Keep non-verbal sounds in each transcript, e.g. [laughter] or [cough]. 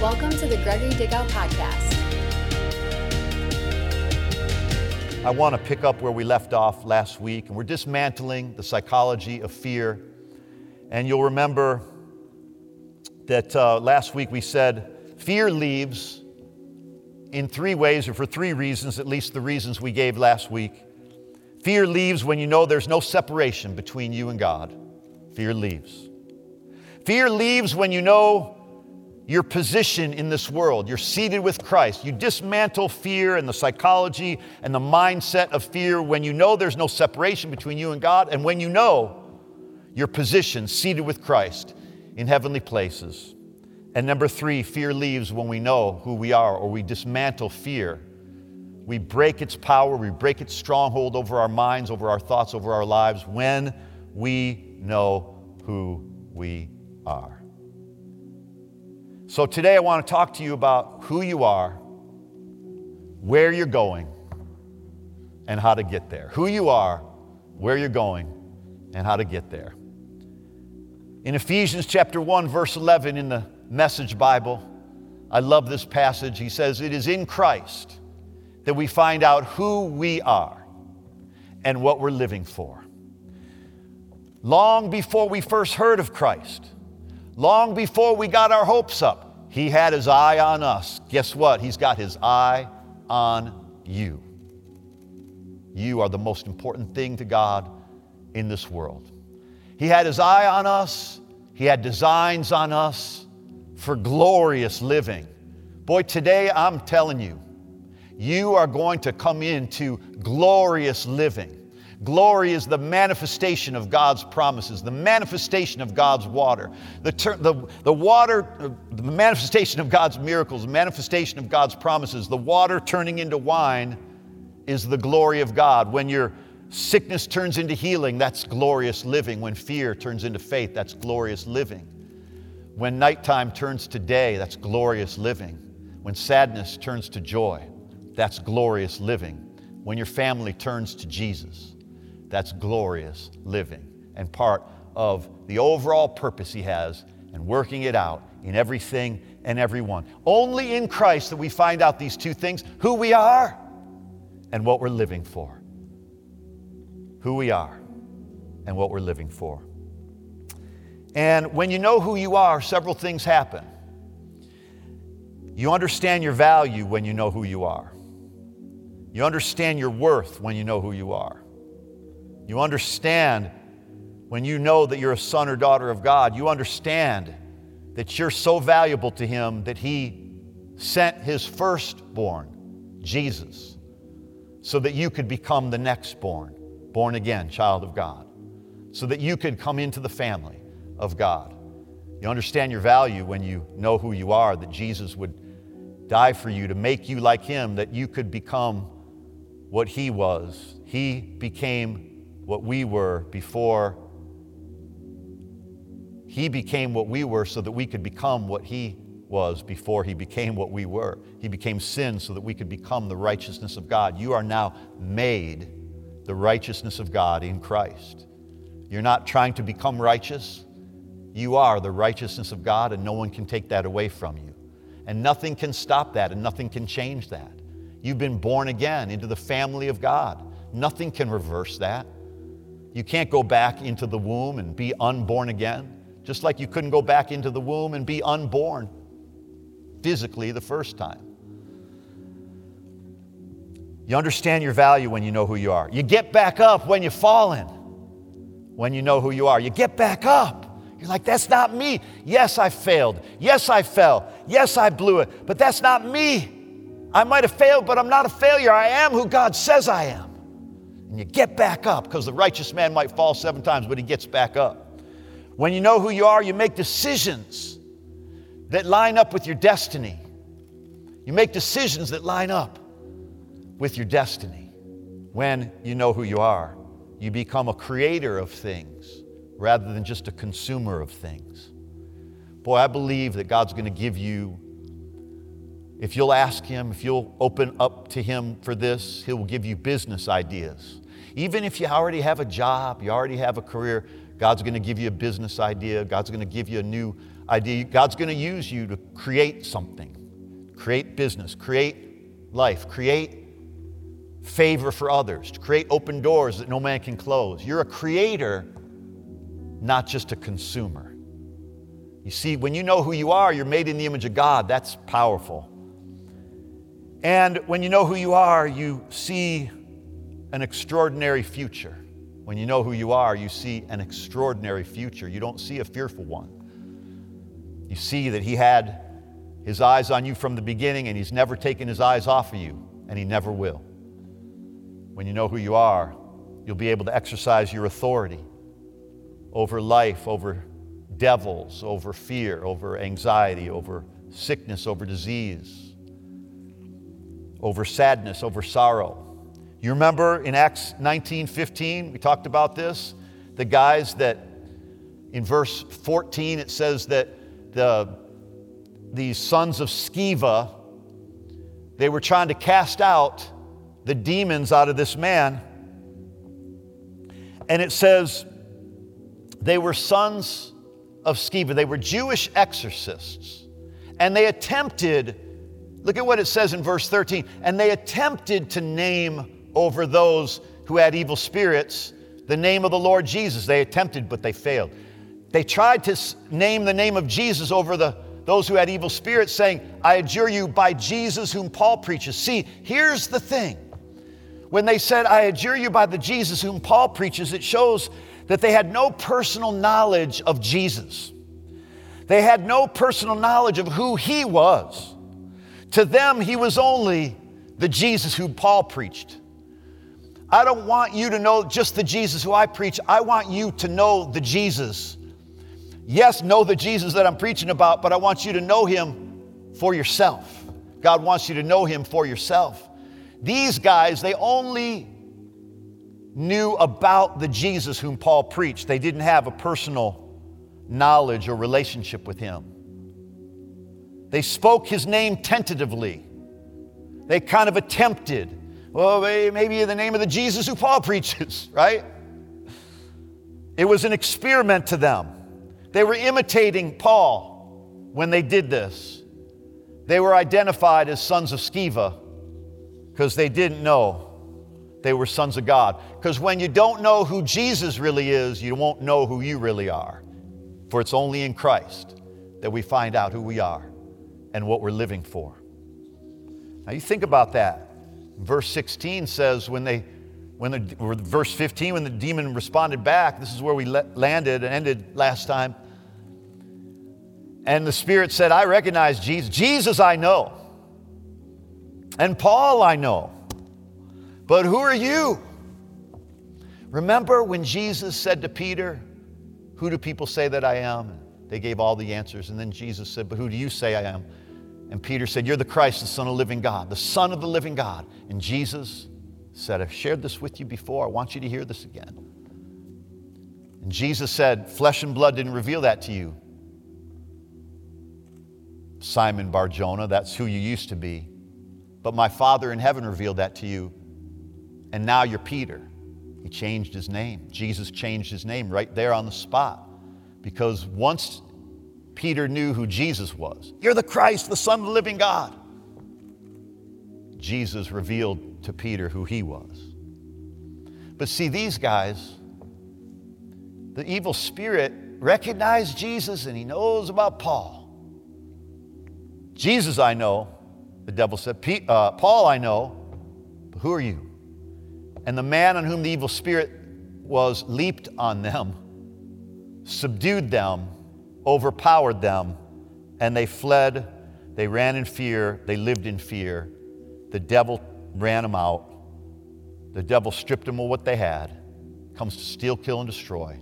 Welcome to the Gregory Dickow Podcast. I want to pick up where we left off last week, and we're dismantling the psychology of fear. And you'll remember that uh, last week we said fear leaves in three ways, or for three reasons, at least the reasons we gave last week. Fear leaves when you know there's no separation between you and God. Fear leaves. Fear leaves when you know your position in this world. You're seated with Christ. You dismantle fear and the psychology and the mindset of fear when you know there's no separation between you and God, and when you know your position seated with Christ in heavenly places. And number three, fear leaves when we know who we are or we dismantle fear. We break its power, we break its stronghold over our minds, over our thoughts, over our lives when we know who we are. So today I want to talk to you about who you are, where you're going, and how to get there. Who you are, where you're going, and how to get there. In Ephesians chapter 1 verse 11 in the Message Bible, I love this passage. He says, "It is in Christ that we find out who we are and what we're living for." Long before we first heard of Christ, Long before we got our hopes up, He had His eye on us. Guess what? He's got His eye on you. You are the most important thing to God in this world. He had His eye on us, He had designs on us for glorious living. Boy, today I'm telling you, you are going to come into glorious living. Glory is the manifestation of God's promises, the manifestation of God's water, the, ter- the, the water, uh, the manifestation of God's miracles, the manifestation of God's promises. The water turning into wine is the glory of God. When your sickness turns into healing, that's glorious living. When fear turns into faith, that's glorious living. When nighttime turns to day, that's glorious living. When sadness turns to joy, that's glorious living. When your family turns to Jesus, that's glorious living and part of the overall purpose He has and working it out in everything and everyone. Only in Christ that we find out these two things who we are and what we're living for. Who we are and what we're living for. And when you know who you are, several things happen. You understand your value when you know who you are. You understand your worth when you know who you are. You understand when you know that you're a son or daughter of God, you understand that you're so valuable to Him that He sent His firstborn, Jesus, so that you could become the next born, born again child of God, so that you could come into the family of God. You understand your value when you know who you are, that Jesus would die for you to make you like Him, that you could become what He was. He became what we were before he became what we were so that we could become what he was before he became what we were. He became sin so that we could become the righteousness of God. You are now made the righteousness of God in Christ. You're not trying to become righteous. You are the righteousness of God, and no one can take that away from you. And nothing can stop that, and nothing can change that. You've been born again into the family of God. Nothing can reverse that. You can't go back into the womb and be unborn again, just like you couldn't go back into the womb and be unborn physically the first time. You understand your value when you know who you are. You get back up when you've fallen, when you know who you are. You get back up. You're like, that's not me. Yes, I failed. Yes, I fell. Yes, I blew it. But that's not me. I might have failed, but I'm not a failure. I am who God says I am and you get back up because the righteous man might fall seven times, but he gets back up. When you know who you are, you make decisions that line up with your destiny. You make decisions that line up with your destiny. When you know who you are, you become a creator of things rather than just a consumer of things. Boy, I believe that God's going to give you if you'll ask Him, if you'll open up to Him for this, He will give you business ideas. Even if you already have a job, you already have a career, God's going to give you a business idea. God's going to give you a new idea. God's going to use you to create something, create business, create life, create favor for others, to create open doors that no man can close. You're a creator, not just a consumer. You see, when you know who you are, you're made in the image of God. That's powerful. And when you know who you are, you see an extraordinary future. When you know who you are, you see an extraordinary future. You don't see a fearful one. You see that He had His eyes on you from the beginning, and He's never taken His eyes off of you, and He never will. When you know who you are, you'll be able to exercise your authority over life, over devils, over fear, over anxiety, over sickness, over disease, over sadness, over sorrow. You remember in Acts 19 15, we talked about this? The guys that in verse 14 it says that the, these sons of Sceva, they were trying to cast out the demons out of this man. And it says they were sons of Sceva. They were Jewish exorcists. And they attempted, look at what it says in verse 13, and they attempted to name over those who had evil spirits the name of the Lord Jesus. They attempted, but they failed. They tried to name the name of Jesus over the, those who had evil spirits, saying, I adjure you by Jesus whom Paul preaches. See, here's the thing. When they said, I adjure you by the Jesus whom Paul preaches, it shows that they had no personal knowledge of Jesus. They had no personal knowledge of who he was. To them, he was only the Jesus whom Paul preached. I don't want you to know just the Jesus who I preach. I want you to know the Jesus. Yes, know the Jesus that I'm preaching about, but I want you to know him for yourself. God wants you to know him for yourself. These guys, they only knew about the Jesus whom Paul preached. They didn't have a personal knowledge or relationship with him. They spoke his name tentatively. They kind of attempted, well, maybe in the name of the Jesus who Paul [laughs] preaches, right? It was an experiment to them. They were imitating Paul when they did this. They were identified as sons of Sceva because they didn't know they were sons of God. Because when you don't know who Jesus really is, you won't know who you really are. For it's only in Christ that we find out who we are and what we're living for. Now you think about that. Verse 16 says, when they, when the, verse 15, when the demon responded back, this is where we landed and ended last time. And the Spirit said, I recognize Jesus. Jesus I know. And Paul I know. But who are you? Remember when Jesus said to Peter, Who do people say that I am? They gave all the answers. And then Jesus said, But who do you say I am? And Peter said, You're the Christ, the Son of the living God, the Son of the living God. And Jesus said, I've shared this with you before. I want you to hear this again. And Jesus said, Flesh and blood didn't reveal that to you. Simon Barjona, that's who you used to be. But my Father in heaven revealed that to you and now you're Peter. He changed his name. Jesus changed his name right there on the spot. Because once Peter knew who Jesus was, you're the Christ, the Son of the living God. Jesus revealed to Peter who he was. But see, these guys, the evil spirit recognized Jesus and he knows about Paul. Jesus, I know, the devil said. Uh, Paul, I know, but who are you? And the man on whom the evil spirit was leaped on them, subdued them, overpowered them, and they fled. They ran in fear. They lived in fear. The devil ran them out. The devil stripped them of what they had, comes to steal, kill, and destroy.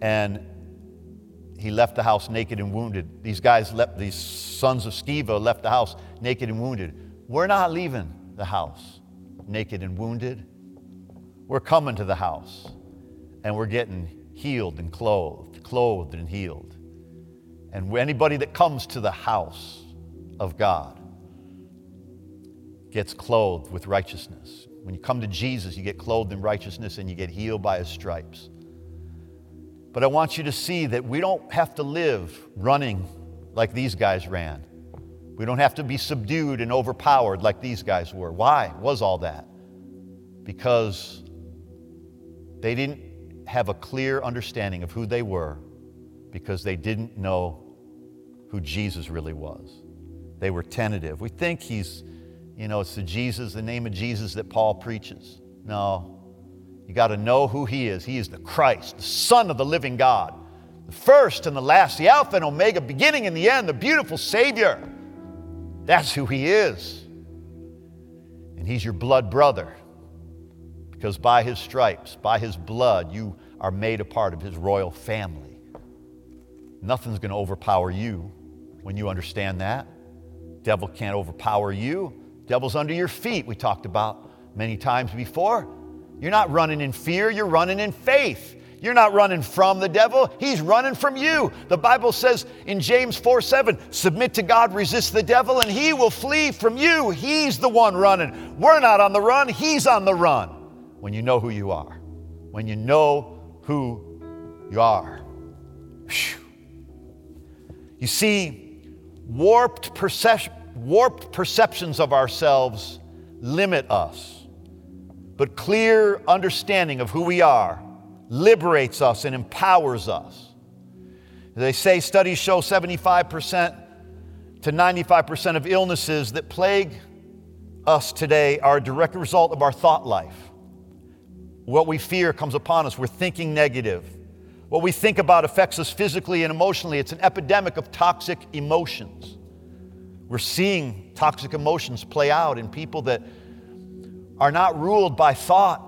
And he left the house naked and wounded. These guys left, these sons of Sceva left the house naked and wounded. We're not leaving the house naked and wounded. We're coming to the house and we're getting healed and clothed, clothed and healed. And anybody that comes to the house of God gets clothed with righteousness. When you come to Jesus, you get clothed in righteousness and you get healed by his stripes. But I want you to see that we don't have to live running like these guys ran. We don't have to be subdued and overpowered like these guys were. Why was all that? Because they didn't have a clear understanding of who they were because they didn't know who Jesus really was. They were tentative. We think he's, you know, it's the Jesus, the name of Jesus that Paul preaches. No, you got to know who he is. He is the Christ, the Son of the living God, the first and the last, the Alpha and Omega, beginning and the end, the beautiful Savior. That's who he is. And he's your blood brother because by his stripes, by his blood, you are made a part of his royal family. Nothing's going to overpower you when you understand that. Devil can't overpower you. Devil's under your feet, we talked about many times before. You're not running in fear, you're running in faith. You're not running from the devil, he's running from you. The Bible says in James 4 7, submit to God, resist the devil, and he will flee from you. He's the one running. We're not on the run, he's on the run. When you know who you are, when you know who you are. Whew. You see, warped, percep- warped perceptions of ourselves limit us, but clear understanding of who we are liberates us and empowers us. They say studies show 75% to 95% of illnesses that plague us today are a direct result of our thought life. What we fear comes upon us. We're thinking negative. What we think about affects us physically and emotionally. It's an epidemic of toxic emotions. We're seeing toxic emotions play out in people that are not ruled by thought,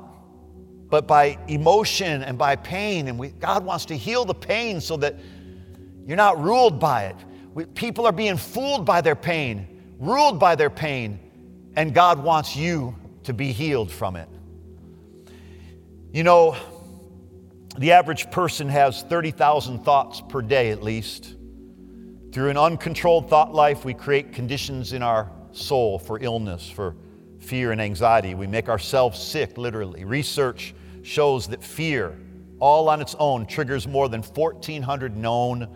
but by emotion and by pain. And we, God wants to heal the pain so that you're not ruled by it. We, people are being fooled by their pain, ruled by their pain, and God wants you to be healed from it. You know, the average person has 30,000 thoughts per day at least. Through an uncontrolled thought life, we create conditions in our soul for illness, for fear and anxiety. We make ourselves sick, literally. Research shows that fear, all on its own, triggers more than 1,400 known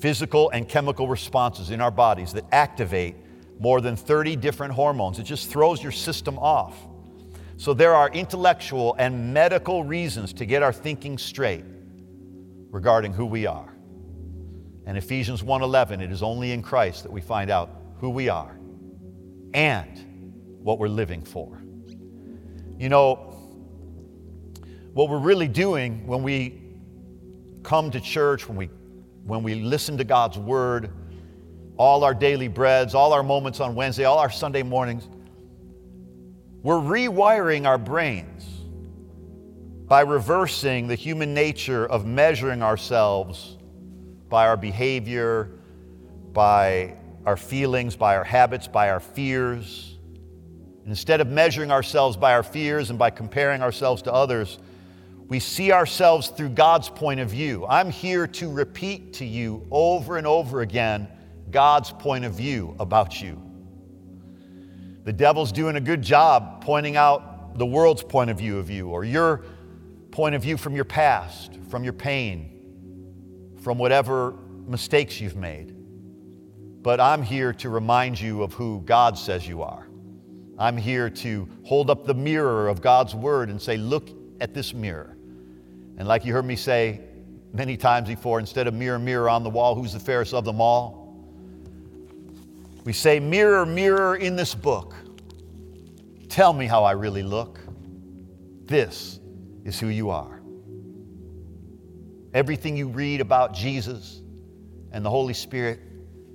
physical and chemical responses in our bodies that activate more than 30 different hormones. It just throws your system off. So there are intellectual and medical reasons to get our thinking straight regarding who we are. And Ephesians 1:11, it is only in Christ that we find out who we are and what we're living for. You know, what we're really doing when we come to church, when we when we listen to God's word, all our daily breads, all our moments on Wednesday, all our Sunday mornings, we're rewiring our brains by reversing the human nature of measuring ourselves by our behavior, by our feelings, by our habits, by our fears. instead of measuring ourselves by our fears and by comparing ourselves to others, we see ourselves through God's point of view. I'm here to repeat to you over and over again God's point of view about you. The devil's doing a good job pointing out the world's point of view of you or your point of view from your past, from your pain, from whatever mistakes you've made. But I'm here to remind you of who God says you are. I'm here to hold up the mirror of God's word and say, Look at this mirror. And like you heard me say many times before, instead of mirror, mirror on the wall, who's the fairest of them all? We say, Mirror, mirror in this book, tell me how I really look. This is who you are. Everything you read about Jesus and the Holy Spirit,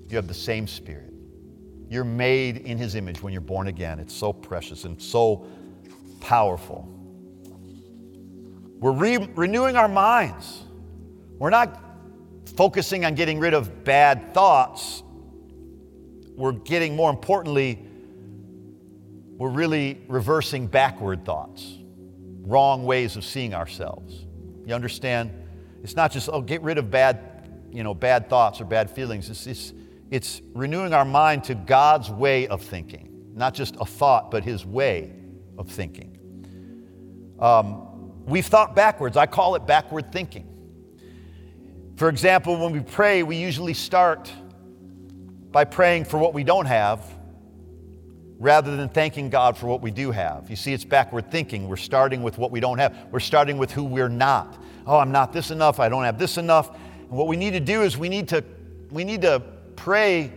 you have the same Spirit. You're made in His image when you're born again. It's so precious and so powerful. We're re- renewing our minds. We're not focusing on getting rid of bad thoughts we're getting, more importantly, we're really reversing backward thoughts, wrong ways of seeing ourselves. You understand? It's not just, oh, get rid of bad, you know, bad thoughts or bad feelings. It's, it's, it's renewing our mind to God's way of thinking, not just a thought, but His way of thinking. Um, we've thought backwards. I call it backward thinking. For example, when we pray, we usually start by praying for what we don't have rather than thanking God for what we do have. You see, it's backward thinking. We're starting with what we don't have, we're starting with who we're not. Oh, I'm not this enough, I don't have this enough. And what we need to do is we need to, we need to pray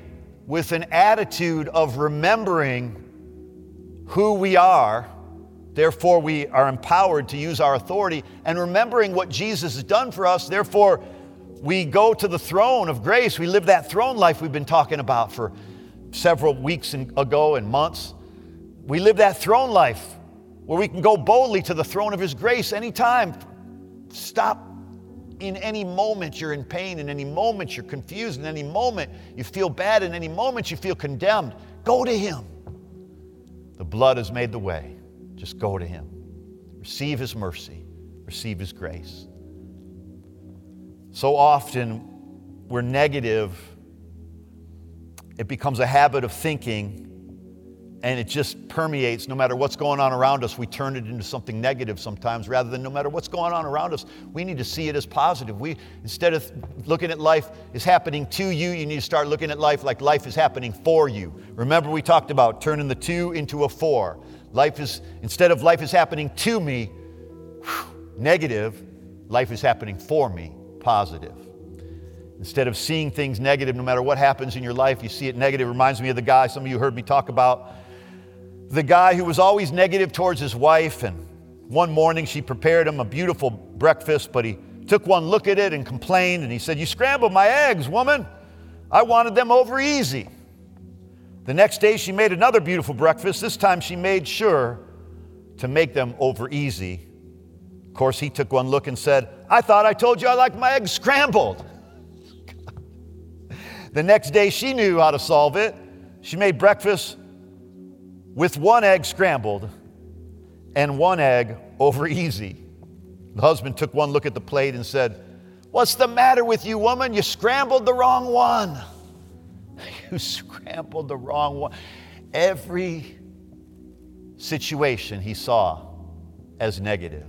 with an attitude of remembering who we are. Therefore, we are empowered to use our authority and remembering what Jesus has done for us. Therefore, we go to the throne of grace. We live that throne life we've been talking about for several weeks ago and months. We live that throne life where we can go boldly to the throne of His grace anytime. Stop in any moment you're in pain, in any moment you're confused, in any moment you feel bad, in any moment you feel condemned. Go to Him. The blood has made the way. Just go to Him. Receive His mercy, receive His grace. So often we're negative, it becomes a habit of thinking, and it just permeates no matter what's going on around us. We turn it into something negative sometimes rather than no matter what's going on around us. We need to see it as positive. We, instead of looking at life as happening to you, you need to start looking at life like life is happening for you. Remember, we talked about turning the two into a four. Life is, instead of life is happening to me, negative, life is happening for me positive. Instead of seeing things negative, no matter what happens in your life, you see it negative. It reminds me of the guy some of you heard me talk about. The guy who was always negative towards his wife, and one morning she prepared him a beautiful breakfast, but he took one look at it and complained, and he said, You scrambled my eggs, woman. I wanted them over easy. The next day she made another beautiful breakfast. This time she made sure to make them over easy of course, he took one look and said, I thought I told you I like my eggs scrambled. the next day, she knew how to solve it. She made breakfast with one egg scrambled and one egg over easy. The husband took one look at the plate and said, What's the matter with you, woman? You scrambled the wrong one. [laughs] You scrambled the wrong one. Every situation he saw as negative.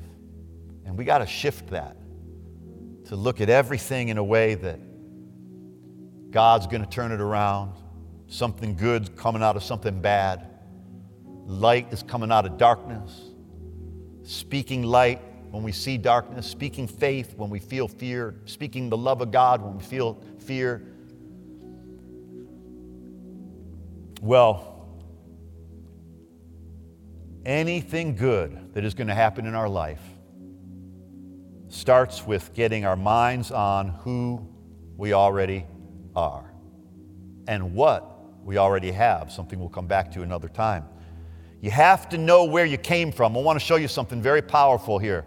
And we got to shift that to look at everything in a way that God's going to turn it around. Something good coming out of something bad. Light is coming out of darkness. Speaking light when we see darkness, speaking faith when we feel fear, speaking the love of God when we feel fear. Well, anything good that is going to happen in our life starts with getting our minds on who we already are and what we already have, something we'll come back to another time. You have to know where you came from. I want to show you something very powerful here.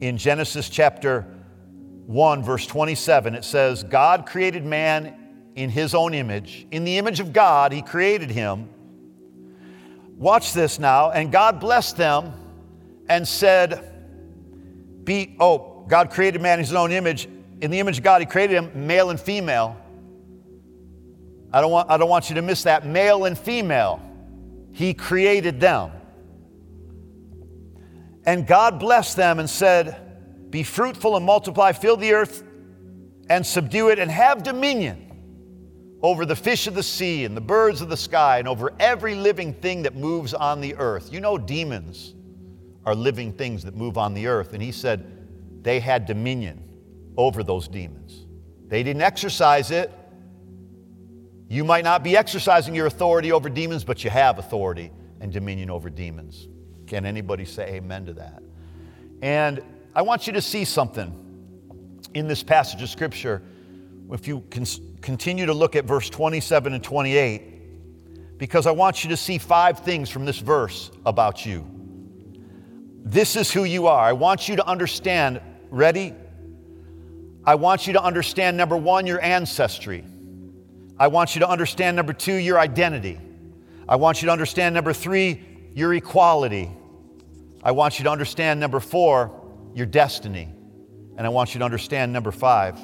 In Genesis chapter 1, verse 27, it says, God created man in his own image. In the image of God, he created him. Watch this now. And God blessed them and said, Be, oh, God created man in his own image. In the image of God, he created him male and female. I don't want, I don't want you to miss that. Male and female. He created them. And God blessed them and said, Be fruitful and multiply, fill the earth and subdue it, and have dominion over the fish of the sea and the birds of the sky and over every living thing that moves on the earth. You know, demons are living things that move on the earth. And he said, they had dominion over those demons. They didn't exercise it. You might not be exercising your authority over demons, but you have authority and dominion over demons. Can anybody say amen to that? And I want you to see something in this passage of Scripture. If you continue to look at verse 27 and 28, because I want you to see five things from this verse about you. This is who you are. I want you to understand Ready? I want you to understand number one, your ancestry. I want you to understand number two, your identity. I want you to understand number three, your equality. I want you to understand number four, your destiny. And I want you to understand number five,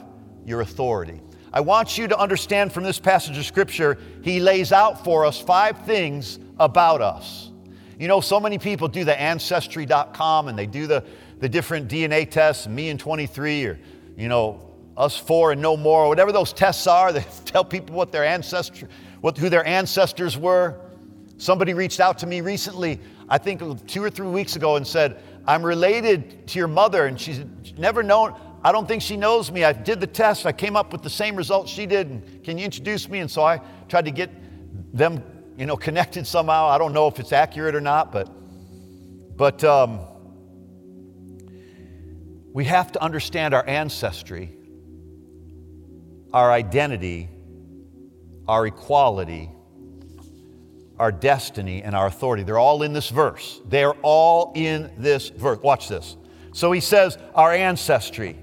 your authority. I want you to understand from this passage of Scripture, he lays out for us five things about us. You know, so many people do the ancestry.com and they do the the different DNA tests, me and 23, or, you know, us four and no more, whatever those tests are, [laughs] they tell people what their ancestor, what, who their ancestors were. Somebody reached out to me recently, I think two or three weeks ago, and said, I'm related to your mother, and she's never known, I don't think she knows me. I did the test, I came up with the same results she did, and can you introduce me? And so I tried to get them, you know, connected somehow. I don't know if it's accurate or not, but, but um, we have to understand our ancestry, our identity, our equality, our destiny, and our authority. They're all in this verse. They're all in this verse. Watch this. So he says, Our ancestry.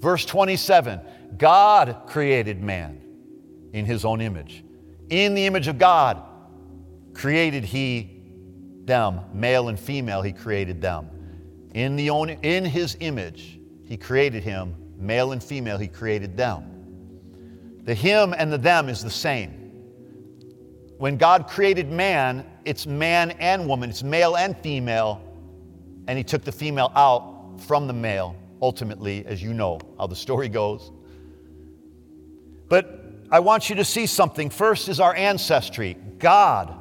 Verse 27 God created man in his own image. In the image of God created he them, male and female, he created them. In, the own, in his image, he created him, male and female, he created them. The him and the them is the same. When God created man, it's man and woman, it's male and female, and he took the female out from the male, ultimately, as you know how the story goes. But I want you to see something. First is our ancestry. God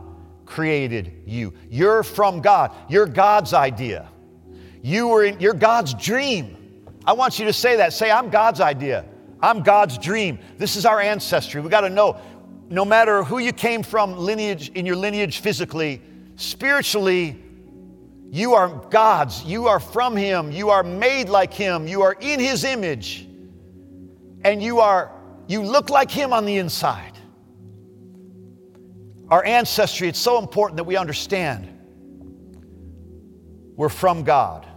created you. You're from God. You're God's idea. You were in, you're God's dream. I want you to say that. Say, I'm God's idea. I'm God's dream. This is our ancestry. We got to know no matter who you came from lineage in your lineage physically, spiritually, you are God's. You are from Him. You are made like Him. You are in His image. And you are you look like Him on the inside. Our ancestry, it's so important that we understand we're from God.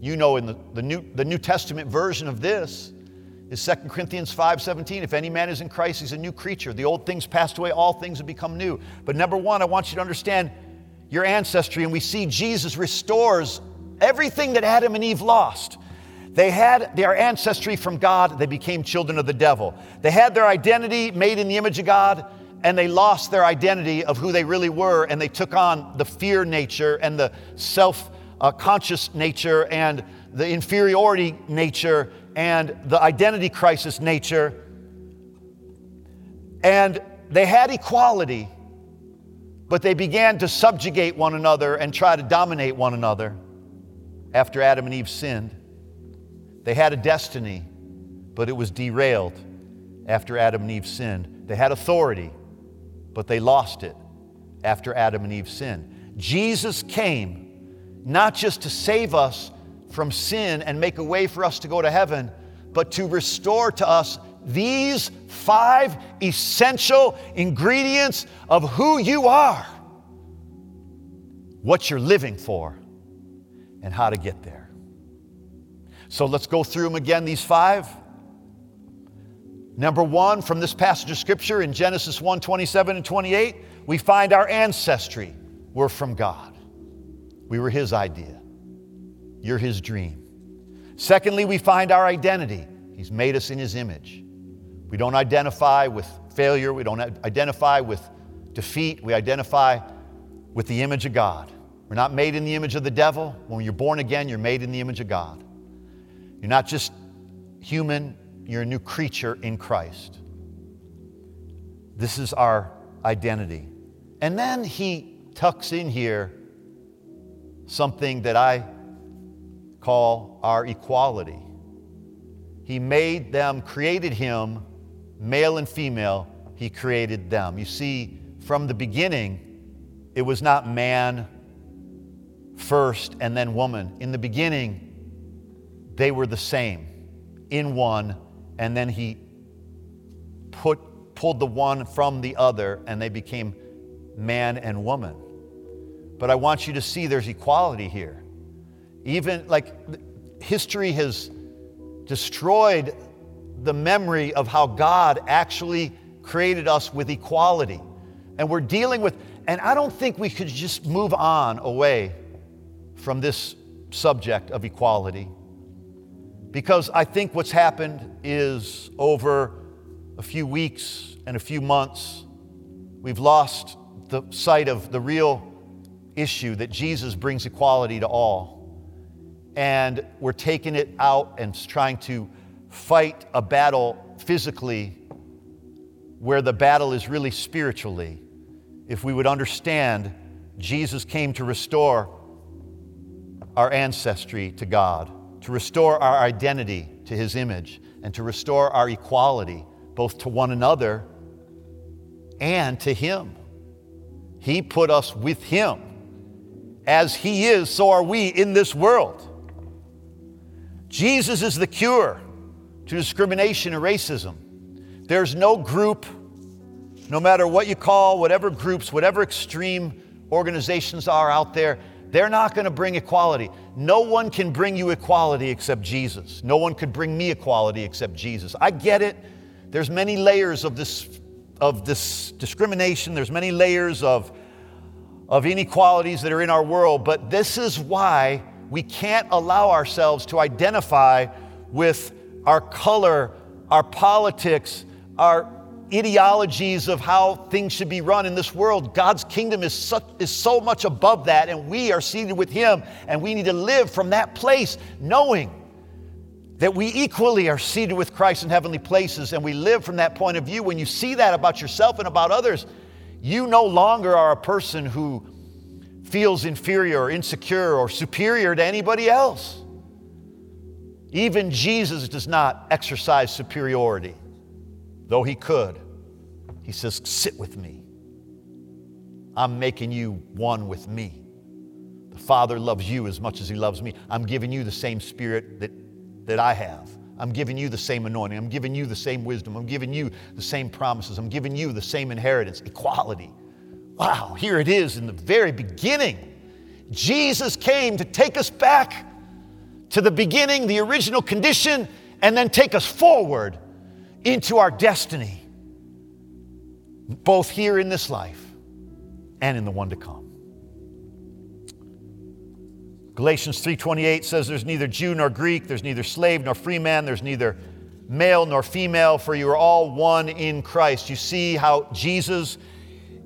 You know, in the, the, New, the New Testament version of this is 2 Corinthians 5:17. If any man is in Christ, he's a new creature. The old things passed away, all things have become new. But number one, I want you to understand your ancestry, and we see Jesus restores everything that Adam and Eve lost. They had their ancestry from God, they became children of the devil. They had their identity made in the image of God, and they lost their identity of who they really were, and they took on the fear nature and the self uh, conscious nature and the inferiority nature and the identity crisis nature. And they had equality, but they began to subjugate one another and try to dominate one another after Adam and Eve sinned. They had a destiny, but it was derailed after Adam and Eve sinned. They had authority, but they lost it after Adam and Eve sinned. Jesus came not just to save us from sin and make a way for us to go to heaven, but to restore to us these five essential ingredients of who you are, what you're living for, and how to get there. So let's go through them again, these five. Number one, from this passage of scripture in Genesis 1 27 and 28, we find our ancestry. We're from God. We were His idea. You're His dream. Secondly, we find our identity. He's made us in His image. We don't identify with failure, we don't identify with defeat, we identify with the image of God. We're not made in the image of the devil. When you're born again, you're made in the image of God. You're not just human, you're a new creature in Christ. This is our identity. And then he tucks in here something that I call our equality. He made them, created him, male and female, he created them. You see, from the beginning, it was not man first and then woman. In the beginning, they were the same in one, and then he put, pulled the one from the other, and they became man and woman. But I want you to see there's equality here. Even like history has destroyed the memory of how God actually created us with equality. And we're dealing with, and I don't think we could just move on away from this subject of equality. Because I think what's happened is over a few weeks and a few months, we've lost the sight of the real issue that Jesus brings equality to all. And we're taking it out and trying to fight a battle physically where the battle is really spiritually, if we would understand Jesus came to restore our ancestry to God, to restore our identity to His image, and to restore our equality both to one another and to Him. He put us with Him. As He is, so are we in this world. Jesus is the cure to discrimination and racism. There's no group, no matter what you call, whatever groups, whatever extreme organizations are out there, they're not going to bring equality. No one can bring you equality except Jesus. No one could bring me equality except Jesus. I get it. There's many layers of this of this discrimination. There's many layers of of inequalities that are in our world, but this is why we can't allow ourselves to identify with our color, our politics, our ideologies of how things should be run in this world. God's kingdom is, such, is so much above that, and we are seated with Him, and we need to live from that place, knowing that we equally are seated with Christ in heavenly places, and we live from that point of view. When you see that about yourself and about others, you no longer are a person who feels inferior or insecure or superior to anybody else. Even Jesus does not exercise superiority, though he could. He says, Sit with me. I'm making you one with me. The Father loves you as much as he loves me. I'm giving you the same spirit that, that I have. I'm giving you the same anointing. I'm giving you the same wisdom. I'm giving you the same promises. I'm giving you the same inheritance, equality. Wow, here it is in the very beginning. Jesus came to take us back to the beginning, the original condition, and then take us forward into our destiny, both here in this life and in the one to come. Galatians 3:28 says there's neither Jew nor Greek, there's neither slave nor free man, there's neither male nor female, for you are all one in Christ. You see how Jesus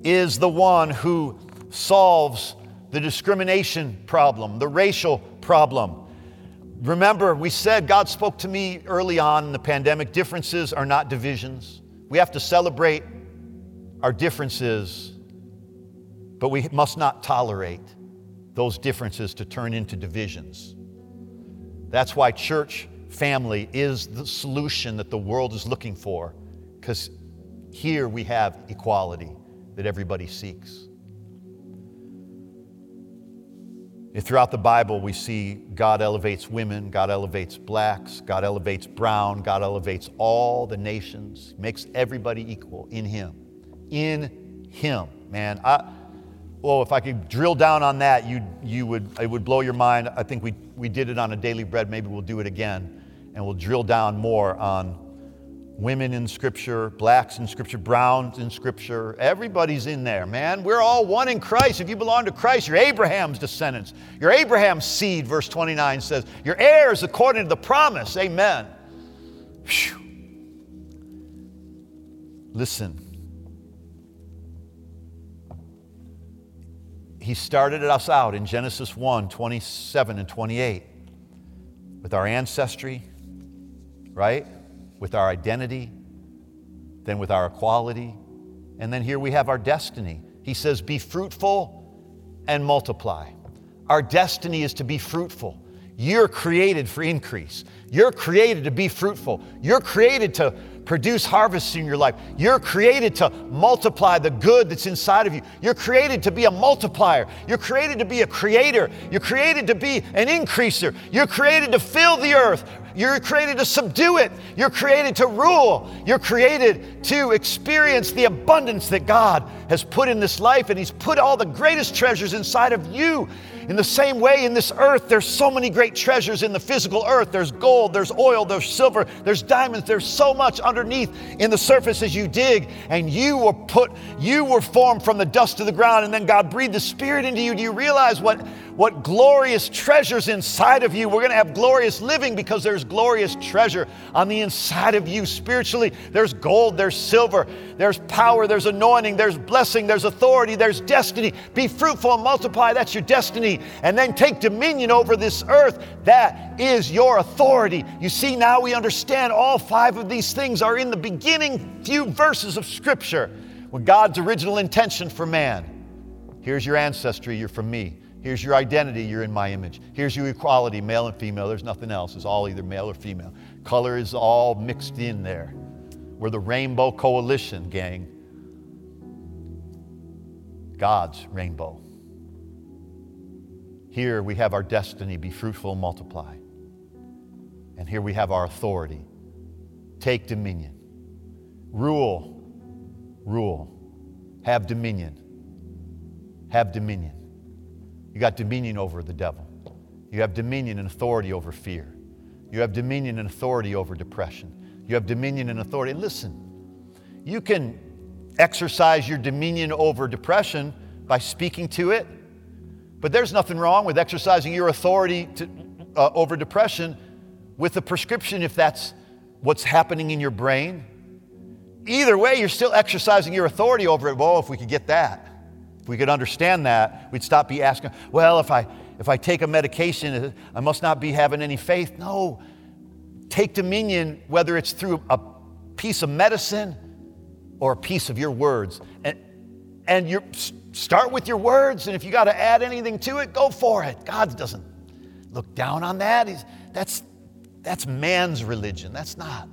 is the one who solves the discrimination problem, the racial problem. Remember, we said God spoke to me early on in the pandemic differences are not divisions. We have to celebrate our differences, but we must not tolerate those differences to turn into divisions. That's why church family is the solution that the world is looking for, because here we have equality that everybody seeks. Throughout the Bible, we see God elevates women, God elevates blacks, God elevates brown, God elevates all the nations, makes everybody equal in Him. In Him, man. I, well, if I could drill down on that, you, you would, it would blow your mind. I think we, we did it on a daily bread. Maybe we'll do it again, and we'll drill down more on women in Scripture, blacks in Scripture, browns in Scripture. Everybody's in there, man. We're all one in Christ. If you belong to Christ, you're Abraham's descendants. You're Abraham's seed, verse 29 says. You're heirs according to the promise. Amen. Whew. Listen. He started us out in Genesis 1 27 and 28 with our ancestry, right? With our identity, then with our equality, and then here we have our destiny. He says, Be fruitful and multiply. Our destiny is to be fruitful. You're created for increase. You're created to be fruitful. You're created to produce harvests in your life. You're created to multiply the good that's inside of you. You're created to be a multiplier. You're created to be a creator. You're created to be an increaser. You're created to fill the earth. You're created to subdue it. You're created to rule. You're created to experience the abundance that God has put in this life, and He's put all the greatest treasures inside of you. In the same way, in this earth, there's so many great treasures in the physical earth. There's gold, there's oil, there's silver, there's diamonds, there's so much underneath in the surface as you dig. And you were put, you were formed from the dust of the ground, and then God breathed the Spirit into you. Do you realize what, what glorious treasures inside of you. We're going to have glorious living because there's glorious treasure on the inside of you spiritually. There's gold, there's silver, there's power, there's anointing, there's blessing, there's authority, there's destiny. Be fruitful and multiply. That's your destiny. And then take dominion over this earth. That is your authority. You see, now we understand all five of these things are in the beginning few verses of Scripture with God's original intention for man. Here's your ancestry, you're from me. Here's your identity, you're in my image. Here's your equality, male and female. There's nothing else. It's all either male or female. Color is all mixed in there. We're the Rainbow Coalition, gang. God's rainbow. Here we have our destiny be fruitful and multiply. And here we have our authority take dominion, rule, rule, have dominion have dominion. You got dominion over the devil. You have dominion and authority over fear. You have dominion and authority over depression. You have dominion and authority. Listen, you can exercise your dominion over depression by speaking to it, but there's nothing wrong with exercising your authority to, uh, over depression with a prescription if that's what's happening in your brain. Either way, you're still exercising your authority over it. Well, if we could get that. If we could understand that, we'd stop be asking, well, if I if I take a medication, uh, I must not be having any faith. No. Take dominion, whether it's through a piece of medicine or a piece of your words. And, and you start with your words, and if you got to add anything to it, go for it. God doesn't look down on that. He's, that's, that's man's religion. That's not.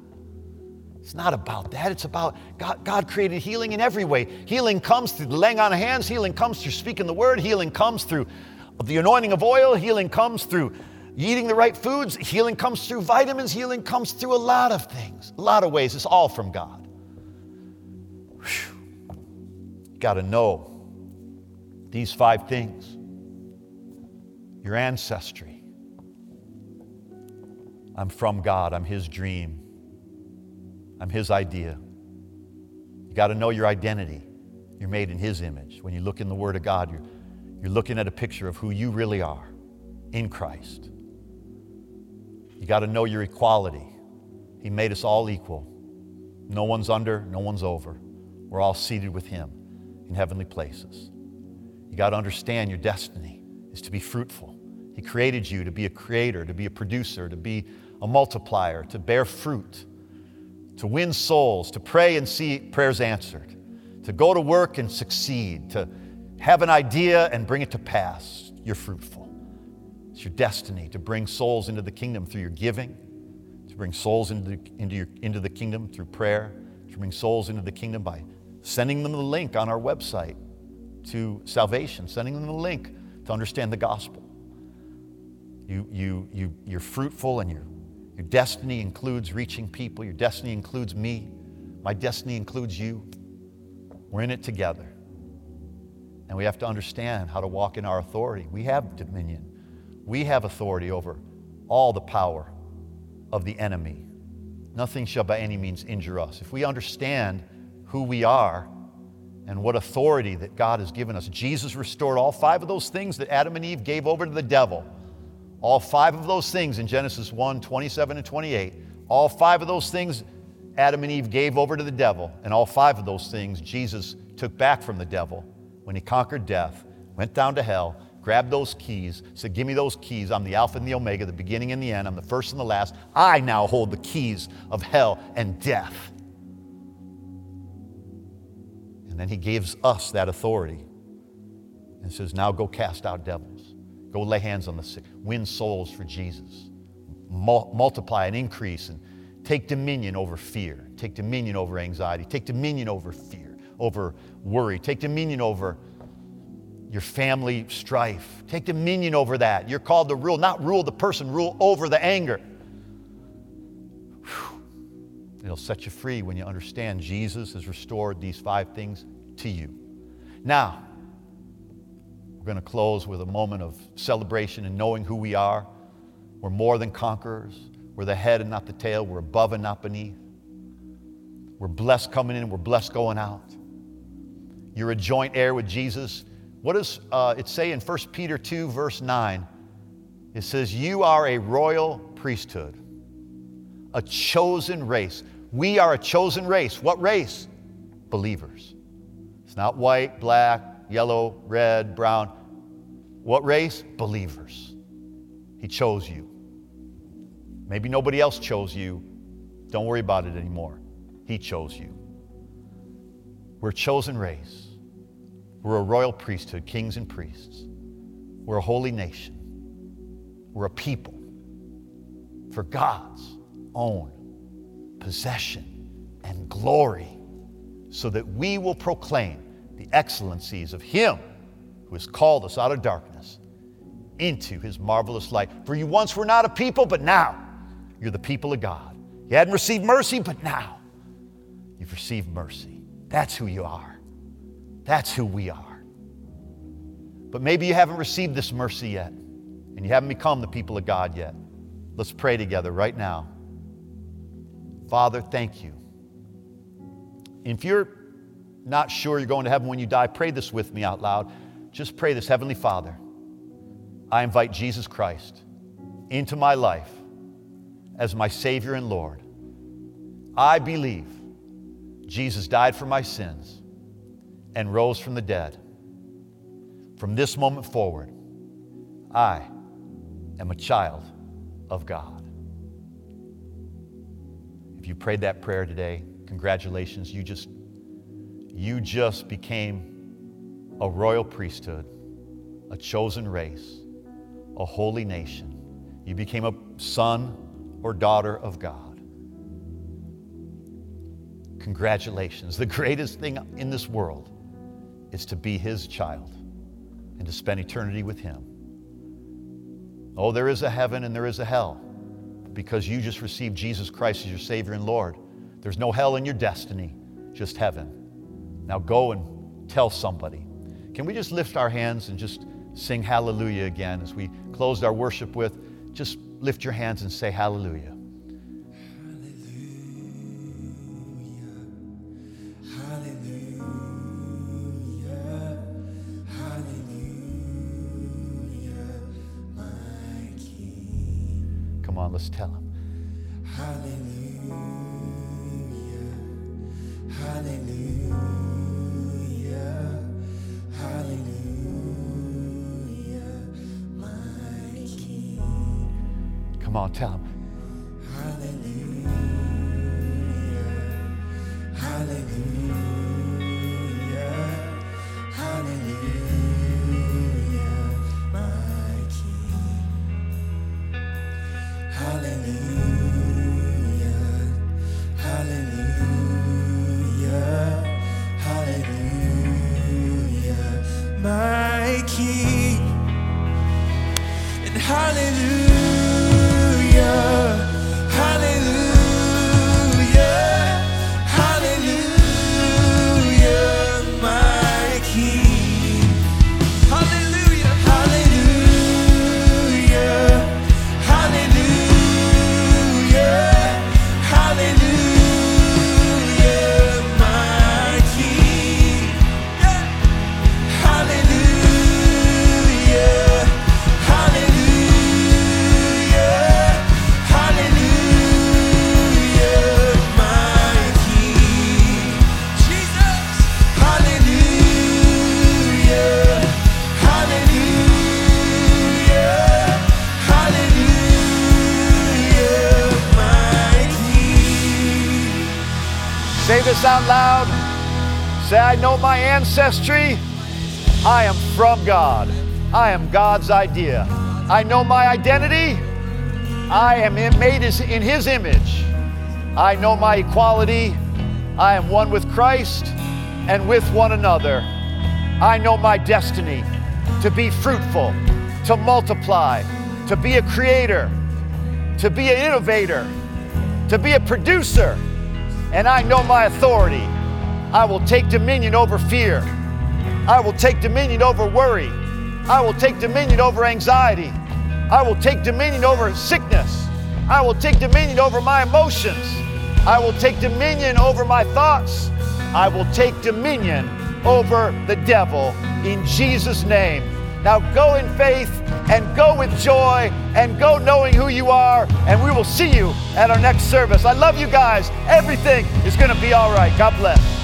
It's not about that. It's about God, God created healing in every way. Healing comes through laying on of hands, healing comes through speaking the word, healing comes through the anointing of oil, healing comes through eating the right foods, healing comes through vitamins, healing comes through a lot of things, a lot of ways. It's all from God. Got to know these five things your ancestry. I'm from God, I'm His dream. I'm His idea. You got to know your identity. You're made in His image. When you look in the Word of God, you're, you're looking at a picture of who you really are in Christ. You got to know your equality. He made us all equal. No one's under, no one's over. We're all seated with Him in heavenly places. You got to understand your destiny is to be fruitful. He created you to be a creator, to be a producer, to be a multiplier, to bear fruit to win souls, to pray and see prayers answered, to go to work and succeed, to have an idea and bring it to pass. You're fruitful. It's your destiny to bring souls into the kingdom through your giving, to bring souls into the, into, your, into the kingdom through prayer, to bring souls into the kingdom by sending them the link on our website to salvation, sending them the link to understand the gospel. You, you, you, you're fruitful and you're your destiny includes reaching people. Your destiny includes me. My destiny includes you. We're in it together. And we have to understand how to walk in our authority. We have dominion, we have authority over all the power of the enemy. Nothing shall by any means injure us. If we understand who we are and what authority that God has given us, Jesus restored all five of those things that Adam and Eve gave over to the devil. All five of those things in Genesis 1 27 and 28, all five of those things Adam and Eve gave over to the devil, and all five of those things Jesus took back from the devil when he conquered death, went down to hell, grabbed those keys, said, Give me those keys. I'm the Alpha and the Omega, the beginning and the end. I'm the first and the last. I now hold the keys of hell and death. And then he gives us that authority and says, Now go cast out devils. Go lay hands on the sick. Win souls for Jesus. Mul- multiply and increase and take dominion over fear. Take dominion over anxiety. Take dominion over fear, over worry. Take dominion over your family strife. Take dominion over that. You're called to rule, not rule the person, rule over the anger. It'll set you free when you understand Jesus has restored these five things to you. Now, we're going to close with a moment of celebration and knowing who we are. We're more than conquerors. We're the head and not the tail. We're above and not beneath. We're blessed coming in, we're blessed going out. You're a joint heir with Jesus. What does uh, it say in 1 Peter 2, verse 9? It says, You are a royal priesthood, a chosen race. We are a chosen race. What race? Believers. It's not white, black, yellow, red, brown. What race? Believers. He chose you. Maybe nobody else chose you. Don't worry about it anymore. He chose you. We're a chosen race. We're a royal priesthood, kings and priests. We're a holy nation. We're a people for God's own possession and glory, so that we will proclaim the excellencies of Him who has called us out of darkness into His marvelous light. For you once were not a people, but now you're the people of God. You hadn't received mercy, but now you've received mercy. That's who you are. That's who we are. But maybe you haven't received this mercy yet, and you haven't become the people of God yet. Let's pray together right now. Father, thank you. If you're not sure you're going to heaven when you die, pray this with me out loud. Just pray this Heavenly Father, I invite Jesus Christ into my life as my Savior and Lord. I believe Jesus died for my sins and rose from the dead. From this moment forward, I am a child of God. If you prayed that prayer today, congratulations. You just you just became a royal priesthood, a chosen race, a holy nation. You became a son or daughter of God. Congratulations. The greatest thing in this world is to be His child and to spend eternity with Him. Oh, there is a heaven and there is a hell because you just received Jesus Christ as your Savior and Lord. There's no hell in your destiny, just heaven. Now go and tell somebody. Can we just lift our hands and just sing hallelujah again as we closed our worship with? Just lift your hands and say hallelujah. Hallelujah. Hallelujah. Hallelujah. Mike. Come on, let's tell him. Come on, tell. Hallelujah. Hallelujah. This out loud. Say, I know my ancestry. I am from God. I am God's idea. I know my identity. I am made in His image. I know my equality. I am one with Christ and with one another. I know my destiny to be fruitful, to multiply, to be a creator, to be an innovator, to be a producer. And I know my authority. I will take dominion over fear. I will take dominion over worry. I will take dominion over anxiety. I will take dominion over sickness. I will take dominion over my emotions. I will take dominion over my thoughts. I will take dominion over the devil in Jesus' name. Now go in faith and go with joy and go knowing who you are, and we will see you at our next service. I love you guys. Everything is going to be all right. God bless.